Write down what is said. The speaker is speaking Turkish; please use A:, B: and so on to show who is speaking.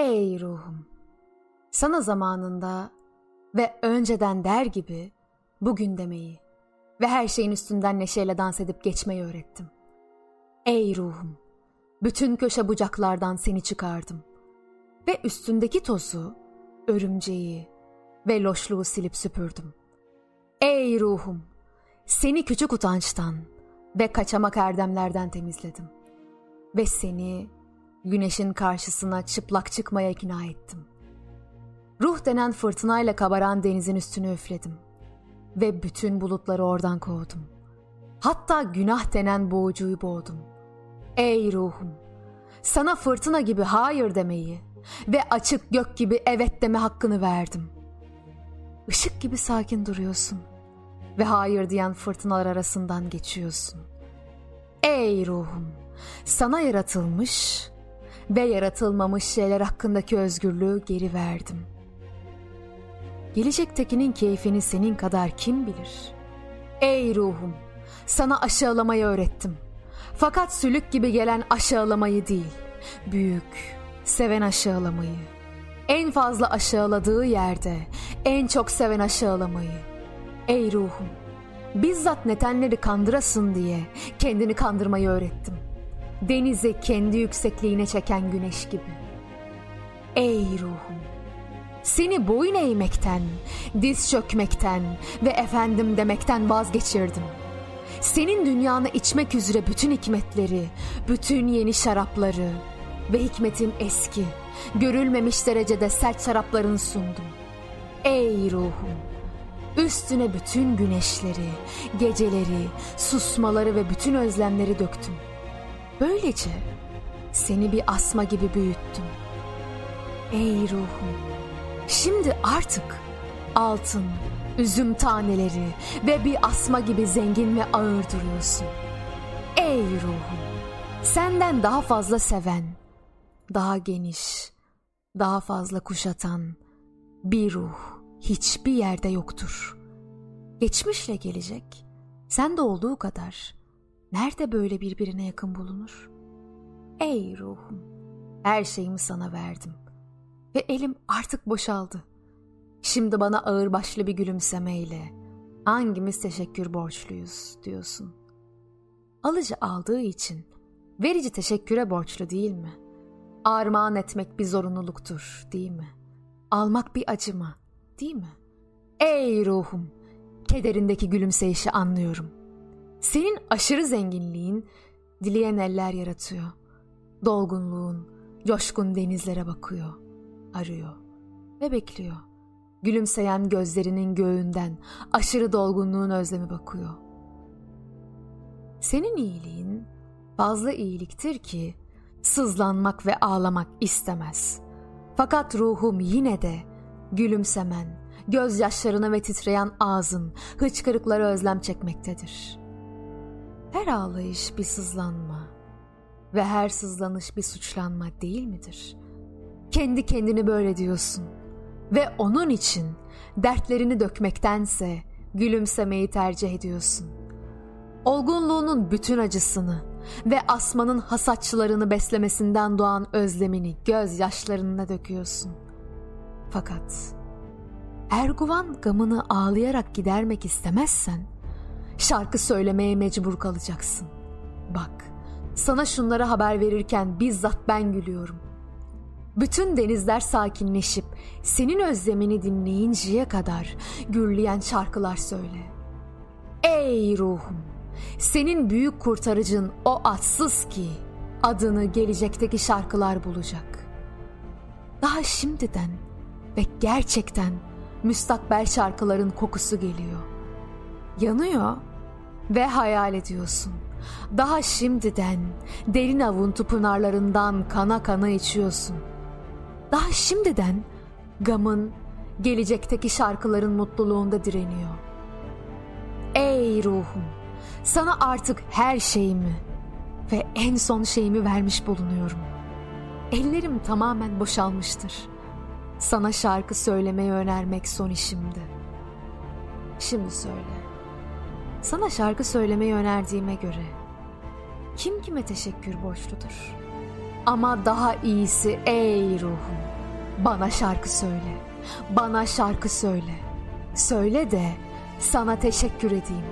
A: Ey ruhum! Sana zamanında ve önceden der gibi bugün demeyi ve her şeyin üstünden neşeyle dans edip geçmeyi öğrettim. Ey ruhum! Bütün köşe bucaklardan seni çıkardım ve üstündeki tozu, örümceği ve loşluğu silip süpürdüm. Ey ruhum! Seni küçük utançtan ve kaçamak erdemlerden temizledim. Ve seni güneşin karşısına çıplak çıkmaya ikna ettim. Ruh denen fırtınayla kabaran denizin üstünü üfledim. Ve bütün bulutları oradan kovdum. Hatta günah denen boğucuyu boğdum. Ey ruhum! Sana fırtına gibi hayır demeyi ve açık gök gibi evet deme hakkını verdim. Işık gibi sakin duruyorsun ve hayır diyen fırtınalar arasından geçiyorsun. Ey ruhum! Sana yaratılmış ve yaratılmamış şeyler hakkındaki özgürlüğü geri verdim. Gelecektekinin keyfini senin kadar kim bilir? Ey ruhum! Sana aşağılamayı öğrettim. Fakat sülük gibi gelen aşağılamayı değil, büyük, seven aşağılamayı. En fazla aşağıladığı yerde en çok seven aşağılamayı. Ey ruhum! Bizzat netenleri kandırasın diye kendini kandırmayı öğrettim. Denizi kendi yüksekliğine çeken güneş gibi. Ey ruhum! Seni boyun eğmekten, diz çökmekten ve efendim demekten vazgeçirdim. Senin dünyanı içmek üzere bütün hikmetleri, bütün yeni şarapları ve hikmetin eski, görülmemiş derecede sert şaraplarını sundum. Ey ruhum! Üstüne bütün güneşleri, geceleri, susmaları ve bütün özlemleri döktüm. Böylece seni bir asma gibi büyüttüm. Ey ruhum! Şimdi artık altın, üzüm taneleri ve bir asma gibi zengin ve ağır duruyorsun. Ey ruhum! Senden daha fazla seven, daha geniş, daha fazla kuşatan bir ruh hiçbir yerde yoktur. Geçmişle gelecek, sen de olduğu kadar nerede böyle birbirine yakın bulunur? Ey ruhum, her şeyimi sana verdim ve elim artık boşaldı. Şimdi bana ağırbaşlı bir gülümsemeyle hangimiz teşekkür borçluyuz diyorsun. Alıcı aldığı için verici teşekküre borçlu değil mi? Armağan etmek bir zorunluluktur değil mi? Almak bir acıma değil mi? Ey ruhum! Kederindeki gülümseyişi anlıyorum. Senin aşırı zenginliğin dileyen eller yaratıyor. Dolgunluğun coşkun denizlere bakıyor, arıyor ve bekliyor. Gülümseyen gözlerinin göğünden aşırı dolgunluğun özlemi bakıyor. Senin iyiliğin fazla iyiliktir ki sızlanmak ve ağlamak istemez. Fakat ruhum yine de gülümsemen, gözyaşlarına ve titreyen ağzın, hıçkırıkları özlem çekmektedir. Her ağlayış bir sızlanma ve her sızlanış bir suçlanma değil midir? Kendi kendini böyle diyorsun ve onun için dertlerini dökmektense gülümsemeyi tercih ediyorsun. Olgunluğunun bütün acısını ve asmanın hasatçılarını beslemesinden doğan özlemini gözyaşlarına döküyorsun. Fakat Erguvan gamını ağlayarak gidermek istemezsen şarkı söylemeye mecbur kalacaksın. Bak, sana şunları haber verirken bizzat ben gülüyorum. Bütün denizler sakinleşip senin özlemini dinleyinceye kadar gürleyen şarkılar söyle. Ey ruhum, senin büyük kurtarıcın o atsız ki adını gelecekteki şarkılar bulacak. Daha şimdiden ve gerçekten müstakbel şarkıların kokusu geliyor. Yanıyor ve hayal ediyorsun. Daha şimdiden derin avuntu pınarlarından kana kana içiyorsun. Daha şimdiden gamın gelecekteki şarkıların mutluluğunda direniyor. Ey ruhum, sana artık her şeyimi ve en son şeyimi vermiş bulunuyorum. Ellerim tamamen boşalmıştır. Sana şarkı söylemeyi önermek son işimdi. Şimdi söyle. Sana şarkı söylemeyi önerdiğime göre kim kime teşekkür borçludur? Ama daha iyisi ey ruhum Bana şarkı söyle. Bana şarkı söyle. Söyle de sana teşekkür edeyim.